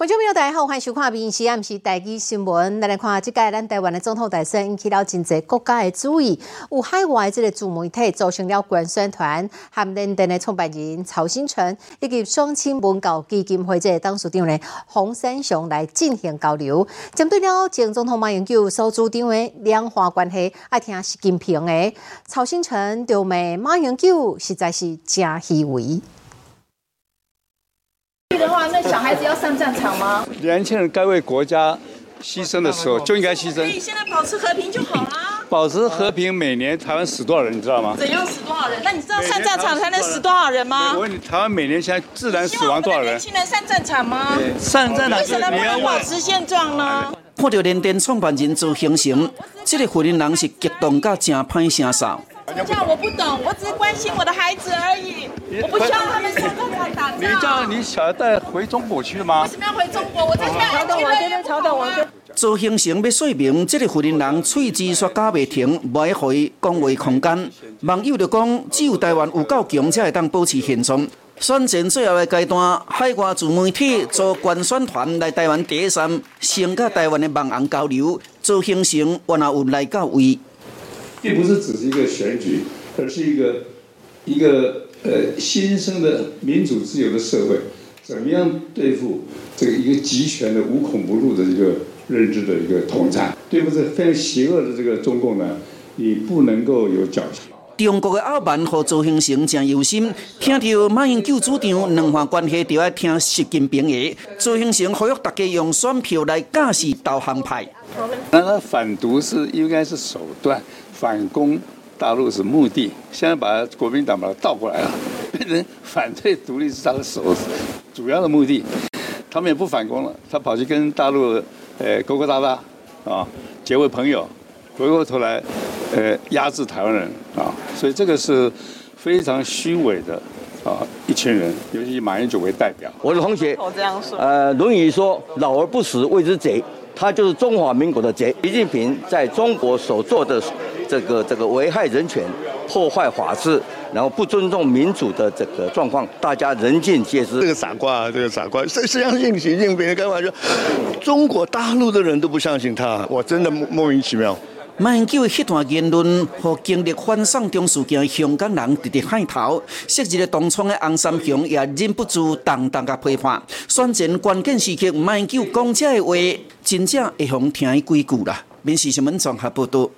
观众朋友，大家好，欢迎收看《闽西暗时台记新闻》。来来看，这届咱台湾的总统大选引起了真济国家的注意。有海外这个自媒体组成了观宣团，和联电的创办人曹新成以及双亲文教基金会这董事长呢洪山雄来进行交流。针对了前总统马英九所主张的两岸关系，爱听习近平的曹新成就骂马英九实在是真虚伪。的话，那小孩子要上战场吗？年轻人该为国家牺牲的时候就应该牺牲。所以现在保持和平就好啦。保持和平，每年台湾死多少人，你知道吗？怎样死多少人？那你知道上战场才能死多少人吗？我问你，台湾每年现在自然死亡多少人？年轻人上战场吗？上战场为什么不能保持现状呢？看到联电创办人做形成，这个发言人是激动到真歹声哨。这样我不懂，我只是关心我的孩子而已。我不需要他们上战场打仗。你叫你小孩带回中国去吗？为什么要回中国？我在这边等我，这边等我。做形成要说明，这个发言人喙齿说讲袂停，无互伊讲话空间。网友就讲，只有台湾有够强，才会当保持现状。选前最后的阶段，海外自媒体做官宣团来台湾第一站，先甲台湾的网红交流，做形成原来有来到位。并不是只是一个选举，而是一个一个呃新生的民主自由的社会，怎么样对付这个一个集权的无孔不入的一个认知的一个统战，对付这非常邪恶的这个中共呢？你不能够有侥幸。中国的傲慢和周星成真忧心，听到马英九主张两岸关系，就要听习近平的。周星成呼吁大家用选票来驾驶导航牌。那个反独是应该是手段。反攻大陆是目的，现在把国民党把它倒过来了，变成反对独立是他的首主要的目的。他们也不反攻了，他跑去跟大陆呃勾勾搭搭啊，结为朋友，回过头来呃压制台湾人啊，所以这个是非常虚伪的啊一群人，尤其以马英九为代表。我的同学，我这样说，呃，《论语》说“老而不死，谓之贼”，他就是中华民国的贼。习近平在中国所做的。这个这个危害人权、破坏法治，然后不尊重民主的这个状况，大家人尽皆知。这个傻瓜，这个傻瓜，谁相信习近平？开玩笑，中国大陆的人都不相信他，我真的莫名其妙。马英九的迄段言论，和经历反送中事件的香港人直直喊头，昔日的东窗的洪三雄也忍不住当当甲批判。选前关键时刻，马英九讲这的话，真正会互听伊几句啦。民事新闻综合报道。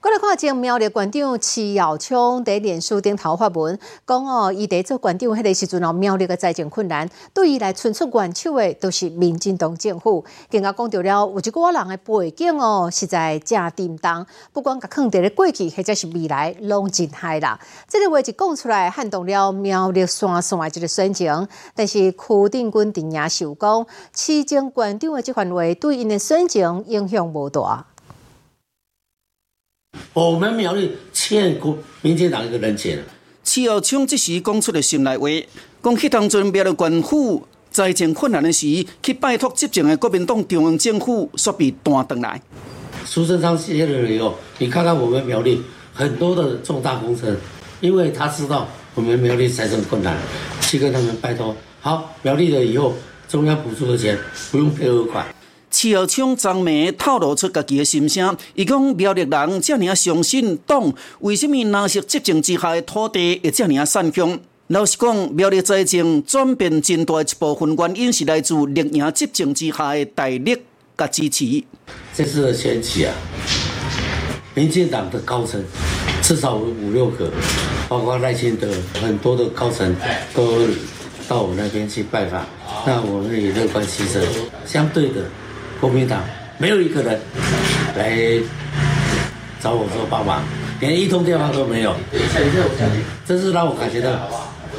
过来看，前苗栗县长齐耀昌在脸书顶头发文，讲哦，伊在做县长迄个时阵哦，苗栗的财政困难，对伊来伸出援手的都是民进党政府。更加讲到了，有一个人的背景哦，实在正叮当，不管甲肯定的过去或者是未来，拢真害啦。这个话一讲出来，撼动了苗栗山线的这个选情。但是柯定军定也受讲，市政县长的这番话对因的选情影响无大。我们苗栗欠国民进党一个人情。齐耀昌这时讲出了心内话，讲去当阵苗栗县府财政困难的时，去拜托执政的国民党中央政府，说比单登来。苏贞昌卸任了以后，你看看我们苗栗很多的重大工程，因为他知道我们苗栗财政困难，去跟他们拜托。好，苗栗了以后中央补助的钱不用配额款。齐耀昌昨暝透露出家己的心声，伊讲苗栗人这尔相信党，为什么南是执政之下的土地会这尔散乡？老实讲，苗栗财政转变真大一部分原因是来自绿营执政之下的大力甲支持。这次的选举啊，民进党的高层至少五六个，包括赖清德很多的高层都到我那边去拜访，那我们也乐观其成。相对的。国民党没有一个人来找我说帮忙，连一通电话都没有，真是让我感觉到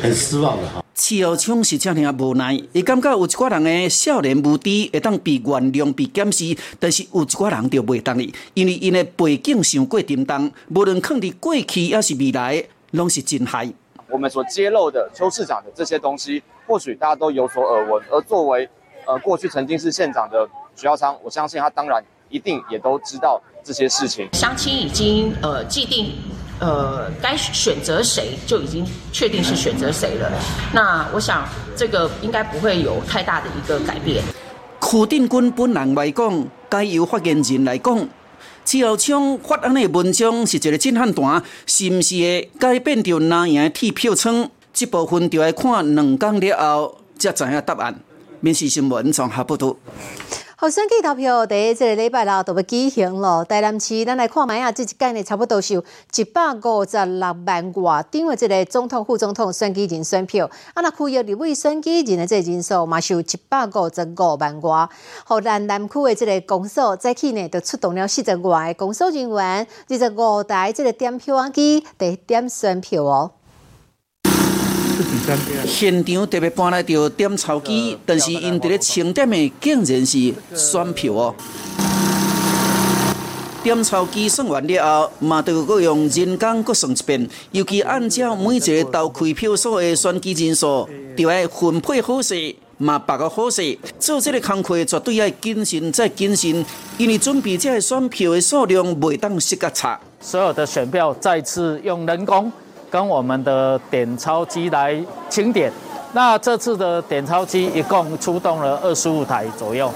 很失望的哈。齐耀昌是这样无奈，伊感觉有一寡人的少年无知会当被原谅、被检视，但是有一寡人就袂当哩，因为因诶背景上过沉重，无论抗伫过去还是未来，拢是真害。我们所揭露的邱市长的这些东西，或许大家都有所耳闻，而作为呃过去曾经是县长的。徐耀昌，我相信他当然一定也都知道这些事情。相亲已经呃既定，呃该选择谁就已经确定是选择谁了。那我想这个应该不会有太大的一个改变。柯定军本人来讲，该由发言人来讲。七号枪发案的文章是一个震撼弹，是毋是会改变着拿赢的铁票仓？这部分就要看两天了后才知影答案。民事新闻从下报道。候选举投票第一个礼拜六就要举行了。台南市，咱来看卖啊，这一届呢差不多是有一百五十六万外张的这个总统、副总统选举人选票。啊，那区域立委选举人的这人数嘛是有一百五十五万外。河南南区的这个公所早起呢，就出动了四十外的公所人员，二十五台这个点票机，第点选票哦。现场特别搬来着点钞机，但是因伫咧清点的竟然是选票哦。点钞机算完了后，嘛要阁用人工搁算一遍，尤其按照每一个投开票所的选举人数，就要分配好势，嘛把个好势。做这个工课绝对要谨慎再谨慎，因为准备这个选票的数量袂当失个差。所有的选票再次用人工。跟我们的点钞机来清点，那这次的点钞机一共出动了二十五台左右。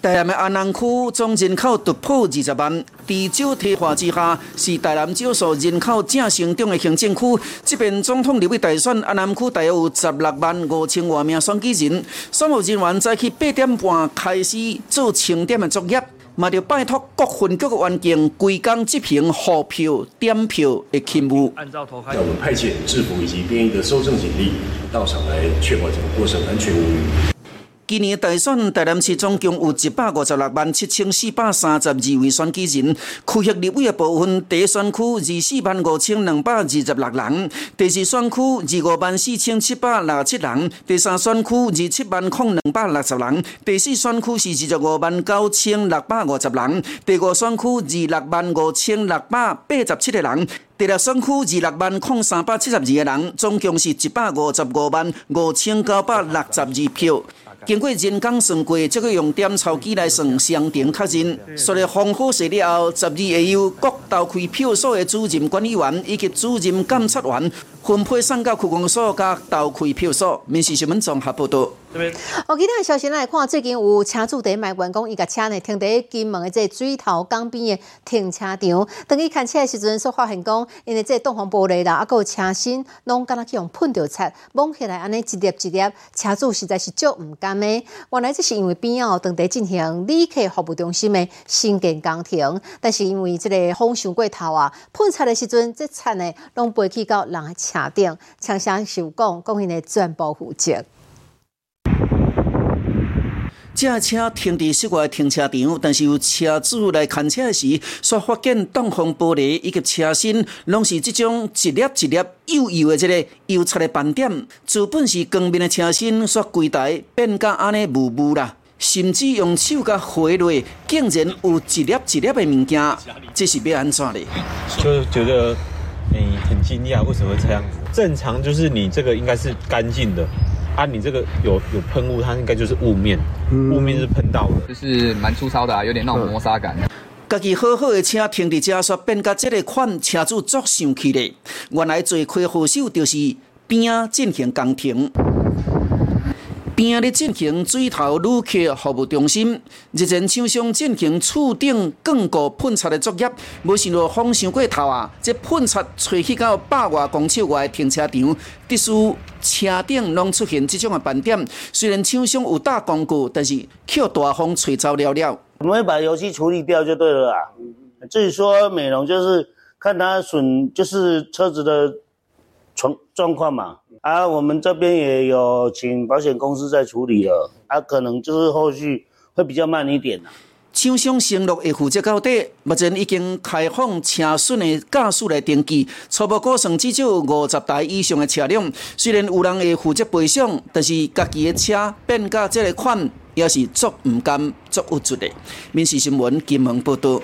台南的安南区总人口突破二十万，地少天化之下，是台南少数人口正成长的行政区。这边总统立委大选，安南区大约有十六万五千多名选举人，选务人员在去八点半开始做清点的作业。嘛，就拜托各分局的员警规工执行号票、点票的勤务。按照投开，我们派遣制服以及便衣的搜证警力到场来确保整个过程安全无虞。今年大选，台南市总共有一百五十六万七千四百三十二位选举人。区域立委的部分，第一选区二四万五千两百二十六人，第二选区二五万四千七百六七人，第三选区二七万空两百六十人，第四选区是二十五万九千六百五十人，第五选区二六万五千六百八十七个人，第六选区二六万空三百七十二个人，总共是一百五十五万五千九百六十二票。经过人工算过，这个用点钞机来算，双重确认。说了封好势了后，十二会由各投开票所的主任管理员以及主任监察员分配送到区公所甲投开票所。民事新闻综合报道。哦，其他消息来看，最近有车主在卖员工伊甲车呢停在金门的这水头江边的停车场，等伊看车的时阵，所发现讲，因为这挡风玻璃啦，啊，有车身拢敢若去用喷着漆，摸起来安尼一粒一粒，车主实在是足毋甘的。原来这是因为边哦，当地进行旅客服务中心的新建工程，但是因为这个风伤过头啊，喷漆的时阵，这漆呢拢飞去到人的车顶，厂商受讲，讲因的全部负责。这车停伫室外停车场，但是有车主来看车时，却发现挡风玻璃以及车身拢是这种一粒一粒幼幼的这个油漆的斑点。原本是光面的车身，却规台变甲安尼雾雾啦，甚至用手甲划落，竟然有一粒一粒的物件，这是要安怎的？就觉得诶很惊讶，为什么会这样子？正常就是你这个应该是干净的。啊，你这个有有喷雾，它应该就是雾面，雾面是喷到的，就是蛮粗糙的啊，有点那种磨砂感。家己好好的车停伫遮，煞变甲这个款，车主足生气的。原来罪魁祸手就是边啊进行工程。边咧进行水头旅客服务中心，日前厂商进行厝顶更固喷漆的作业，无想到风伤过头啊！这喷漆吹去到百外公尺外的停车场，特殊车顶拢出现这种的斑点。虽然厂商有打工具，但是却大风吹走了了。我们把油漆处理掉就对了啦。至于说美容，就是看它损，就是车子的状状况嘛。啊，我们这边也有请保险公司在处理了，啊，可能就是后续会比较慢一点啦。厂商承诺会负责到底，目前已经开放车损的驾驶来登记，初步估算至少五十台以上的车辆。虽然有人会负责赔偿，但是家己的车变价这个款，也是足唔甘、足无助的。民事新闻金门报道。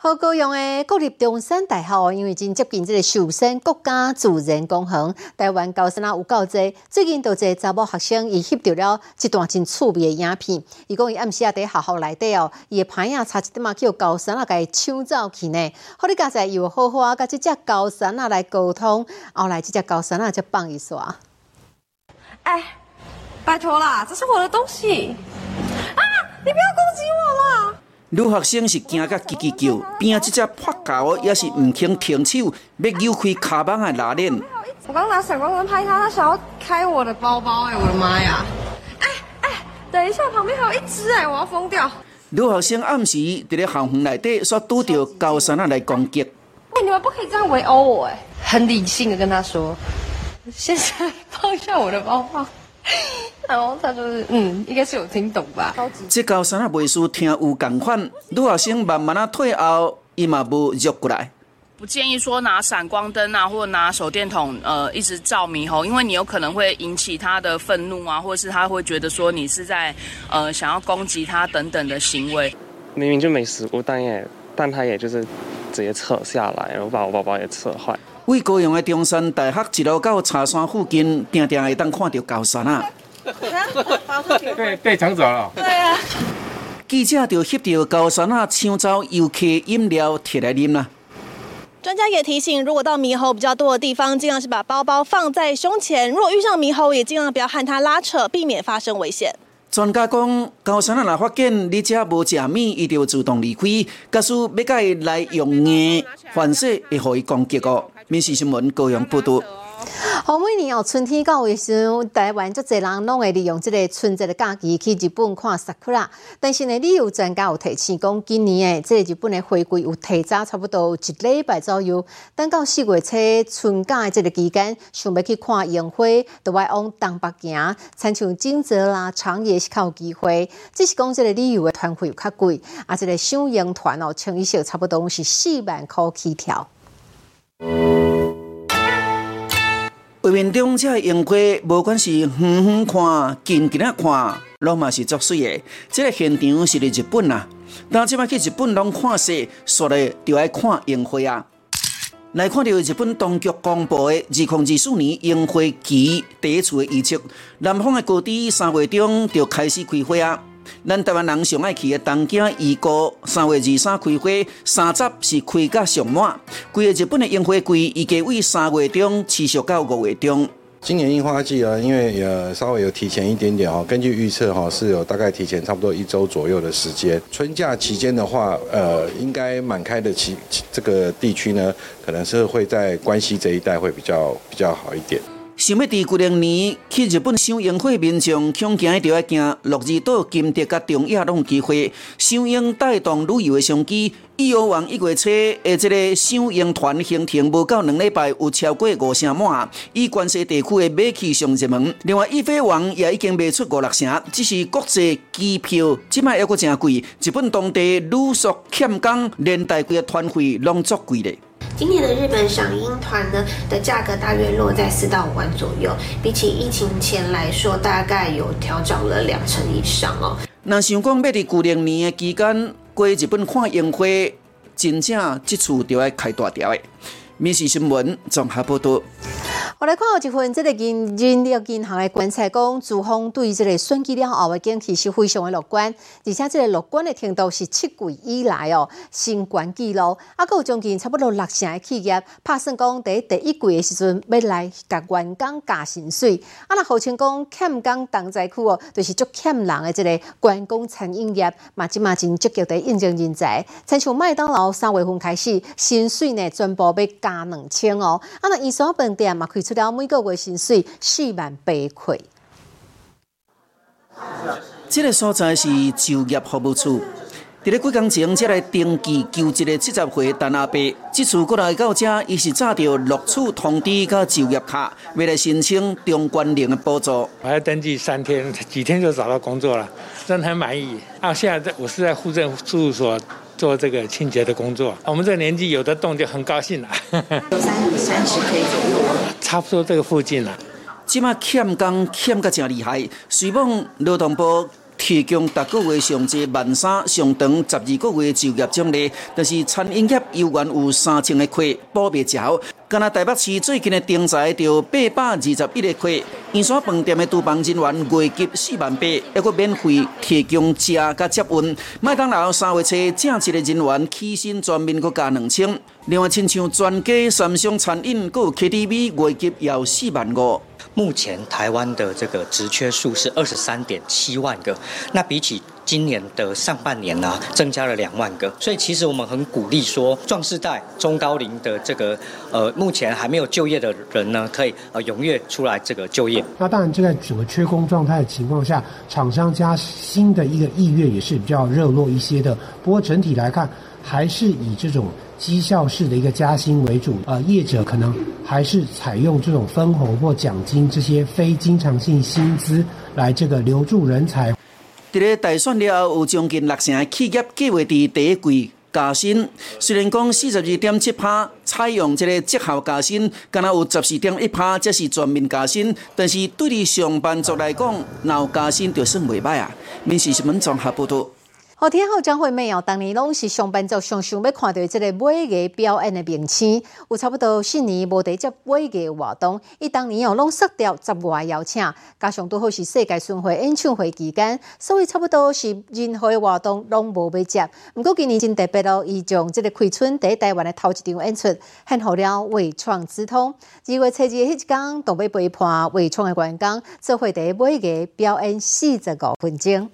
好高雄的国立中山大学，因为真接近这个寿山国家自然公园，台湾高山啊有够多。最近就一个查某学生伊翕到了一段真趣味的影片，伊讲伊暗时啊伫学校内底哦，伊的牌啊差一点啊叫高山啊，甲伊抢走去呢。好，你刚才又好好啊，甲这只高山啊来沟通，后来这只高山啊才放伊耍。哎。拜托啦，这是我的东西啊！你不要攻击我啦！女学生是惊甲叽叽叫，边仔这只破狗也是唔肯停手，要扭开卡邦的拉链。我刚拿闪光灯拍他，他想要开我的包包，哎，我的妈呀！哎哎，等一下，旁边还有一只哎，我要疯掉！女学生暗时伫咧校园内底，所拄到高山啊来攻击。哎，你们不可以这样围殴我哎！很理性的跟他说，现在 放下我的包包。然后他就是，嗯，应该是有听懂吧。这高山啊，袂输听有共款，女学生慢慢啊退后，伊嘛无入过来。不建议说拿闪光灯啊，或者拿手电筒，呃，一直照猕猴，因为你有可能会引起他的愤怒啊，或者是他会觉得说你是在，呃，想要攻击他等等的行为。明明就没死过，但也，但他也就是直接扯下来，然后把我包包也扯坏。为高雄的中山大学一路到茶山附近，定定会当看到高山啊。被被抢走了。对啊。记者就翕到高山啊，抢走游客饮料摕来啉啦。专家也提醒，如果到猕猴比较多的地方，尽量是把包包放在胸前。如果遇上猕猴，也尽量不要和它拉扯，避免发生危险。专家讲，高山啊，若发现你遮无食米，伊就自动离开。假使要甲伊来用硬反射，会互伊攻击哦。民事新闻高阳报道。好，每年哦，春天到的时候，台湾足侪人拢会利用这个春节的假期去日本看 sakura。但是呢，旅游专家有提醒讲，今年诶，这个日本的回归有提早差不多一礼拜左右。等到四月初春假的这个期间，想要去看樱花，都要往东北行，参像金泽啦、长野是较有机会。只是讲这个旅游的团费有较贵，啊，这个赏樱团哦，清一色差不多是四万块起跳。画面中这樱花，不管是远远看、近近啊看，拢嘛是足水的。这个现场是伫日本啊，但即摆去日本拢看戏，所以就爱看樱花啊。来看到日本当局公布的二零二四年樱花季第一次的预测，南方的高地三月中就开始开花啊。咱台湾人上爱去的东京预估三月二三开花，三十是开甲上满。规个日本的樱花季预计为三月中持续到五月中。今年樱花季啊，因为呃稍微有提前一点点哈，根据预测哈是有大概提前差不多一周左右的时间。春假期间的话，呃，应该满开的期这个地区呢，可能是会在关西这一带会比较比较好一点。想要伫旧年年去日本赏樱花，民众恐惊就要惊鹿儿岛、金蝶甲中野拢有机会赏樱带动旅游的商机。以往一月初的这个赏樱团行程，无到两礼拜有超过五成满，以关西地区的买去上热门。另外，一飞王也已经卖出五六成，只是国际机票即卖还阁真贵，日本当地旅宿欠工，连带规个团费拢足贵嘞。今年的日本赏樱团呢的价格大约落在四到五万左右，比起疫情前来说，大概有调涨了两成以上哦。那想讲要伫旧年年的期间过日本看樱花，真正这次就要开大条嘅。民事新闻综合报道。我来看有一份这个银人力银行的观察，讲主方对这个选举了后的景气是非常的乐观，而且这个乐观的程度是七季以来哦新高纪录。啊，有将近差不多六成的企业拍算讲第第一季的时阵要来甲员工加薪水。啊，那号称讲欠工当灾区哦，就是足欠人的这个员工餐饮业，嘛即嘛真积极的应征人才。亲像麦当劳三月份开始薪水呢全部要加两千哦。啊，那伊所饭店嘛开。出了每个月薪水四万八块。这个所在是就业服务处。伫咧几工前，才来登记求职的七十岁陈阿伯，这次过来到这，伊是早着录取通知甲就业卡，为了申请中关联的补助。我要登记三天，几天就找到工作了，真的很满意。啊，现在在我是在户政事务所做这个清洁的工作。我们这个年纪有的动就很高兴了。有三三十可以左右。差不多这个附近了。即马欠工欠个真厉害，虽望劳动部提供逐个月上济万三上长十二个月就业奖励，但是餐饮业依然有三千个亏补未着。敢若台北市最近的定材就八百二十一个亏，圆山饭店的厨房人员月给四万八，还阁免费提供食甲接运。麦当劳三月初正式的人员起薪全面阁加两千。另外，亲像全家、三商餐饮阁有 KTV 月给也有四万五。目前台湾的这个职缺数是二十三点七万个，那比起今年的上半年呢，增加了两万个，所以其实我们很鼓励说，壮世代、中高龄的这个呃目前还没有就业的人呢，可以呃踊跃出来这个就业。那当然，就在整个缺工状态的情况下，厂商加薪的一个意愿也是比较热络一些的。不过整体来看，还是以这种绩效式的一个加薪为主。呃，业者可能还是采用这种分红或奖金这些非经常性薪资来这个留住人才。伫咧大选了后，有将近六成的企业计划伫第一季加薪。虽然讲四十二点七趴采用这个绩效加薪，敢若有十四点一趴则是全面加薪，但是对于上班族来讲，有加薪就算袂歹啊。面试新闻综合报道。好天后张惠妹哦，当年拢是上班族上想要看到这个美艺表演的明星，有差不多四年无得接美艺活动。伊当年哦拢杀掉十外邀请，加上拄好是世界巡回演唱会期间，所以差不多是任何的活动拢无要接。毋过今年真特别哦，伊将这个开春第一台湾的头一场演出，献好了伟创之通。二月初二迄一天，都要陪伴伟创的员工，做会伫美艺表演四十五分钟。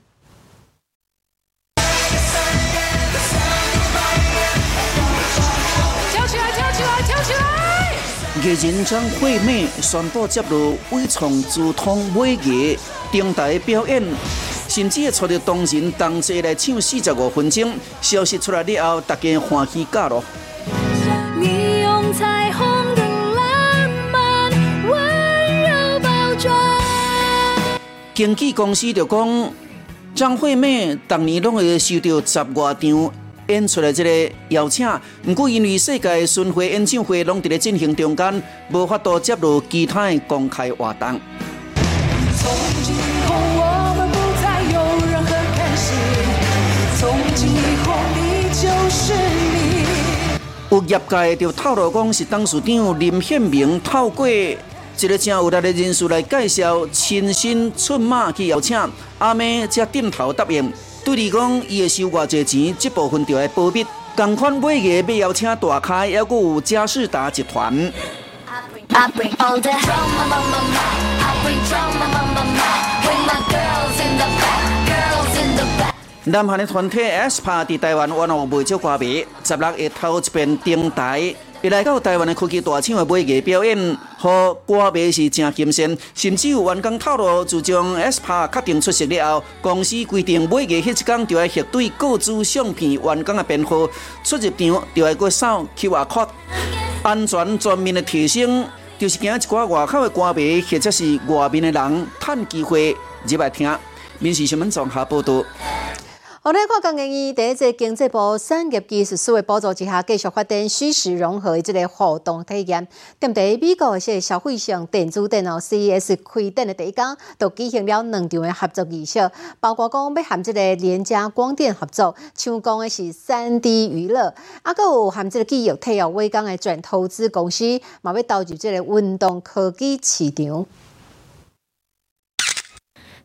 艺人张惠妹宣布接入微创珠通美艺登台表演，甚至会出到当人同齐来唱四十五分钟。消息出来了后，大家欢喜甲咯。经纪公司就讲，张惠妹逐年拢会收到十外张。演出的这个邀请，不过因为世界巡回演唱会拢伫咧进行中间，无法度接入其他的公开活动。有业界就透露讲，是董事长林宪明透过一个正有力的人士来介绍，亲身出马去邀请，阿妹才点头答应。对你讲，伊会收偌济钱，这部分就要保密。同款买个要邀请大开，还佫有嘉士达集团。南韩的团体 aespa 伫台湾玩有袂少歌迷，十六日头一遍登台。一来到台湾的科技大厂的美艺表演，和歌迷是正新鲜，甚至有员工透露，自从 SPA 确定出席了后，公司规定每艺迄一天就要核对各组相片员工的编号，出入场就要过扫 QR code，安全全面的提升，就是惊一寡外口的歌迷或者是外面的人趁机会入来听。民事新闻综合报道。我来看，刚刚伊第一个经济部产业技术署的补助之下，继续发展虚实融合的这个互动体验。踮在美国的消费上电子电脑 CES 开店的第一天，就举行了两场的合作仪式，包括讲要和这个联家光电合作，像讲的是三 D 娱乐，啊，佮有和这个基业体育伟刚的转投资公司，嘛要投入这个运动科技市场。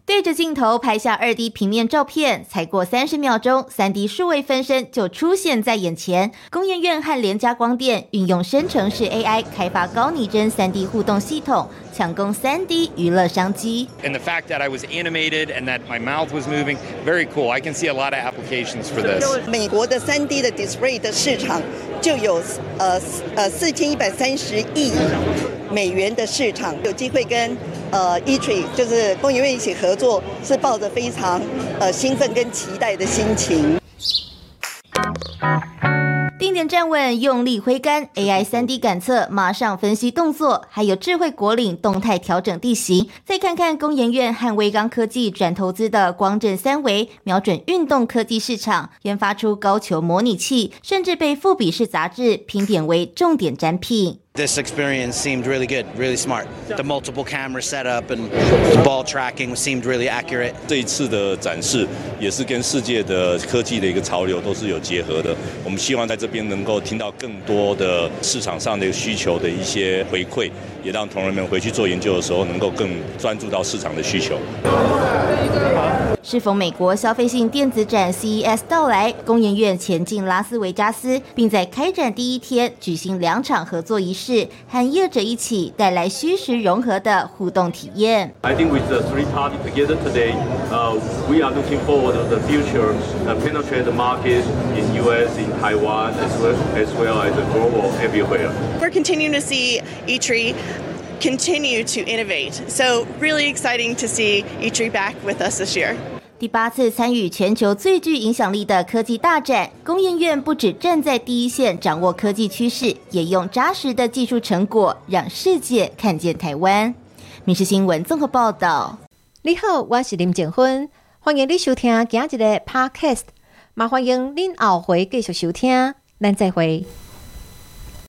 对着镜头拍下二 D 平面照片，才过三十秒钟，三 D 数位分身就出现在眼前。工研院和联家光电运用生成式 AI 开发高拟真三 D 互动系统，抢攻三 D 娱乐商机。And the fact that I was animated and that my mouth was moving, very cool. I can see a lot of applications for this. 美国的三 D 的 display 的市场就有呃呃四千一百三十亿美元的市场，有机会跟。呃，E3 就是工研院一起合作，是抱着非常呃兴奋跟期待的心情。定点站稳，用力挥杆，AI 三 D 感测，马上分析动作，还有智慧国领动态调整地形。再看看工研院和威刚科技转投资的光阵三维，瞄准运动科技市场，研发出高球模拟器，甚至被富比士杂志评点为重点展品。This experience seemed really good, really smart. The multiple camera setup and the ball tracking seemed really accurate. 这一次的展示也是跟世界的科技的一个潮流都是有结合的。我们希望在这边能够听到更多的市场上的需求的一些回馈，也让同仁们回去做研究的时候能够更专注到市场的需求。适逢美国消费性电子展 CES 到来，工研院前进拉斯维加斯，并在开展第一天举行两场合作仪式。室，和业者一起带来虚实融合的互动体验。 I think with the three parties together today, uh, we are looking forward to the future, uh, penetrate the market in U.S., in Taiwan, as well as well as global everywhere. We're continuing to see eTree continue to innovate. So really exciting to see eTree back with us this year. 第八次参与全球最具影响力的科技大展，工研院不止站在第一线掌握科技趋势，也用扎实的技术成果让世界看见台湾。民事新闻综合报道。你好，我是林静芬，欢迎你收听今日的 Podcast，麻欢迎您后回继续收听，咱再会。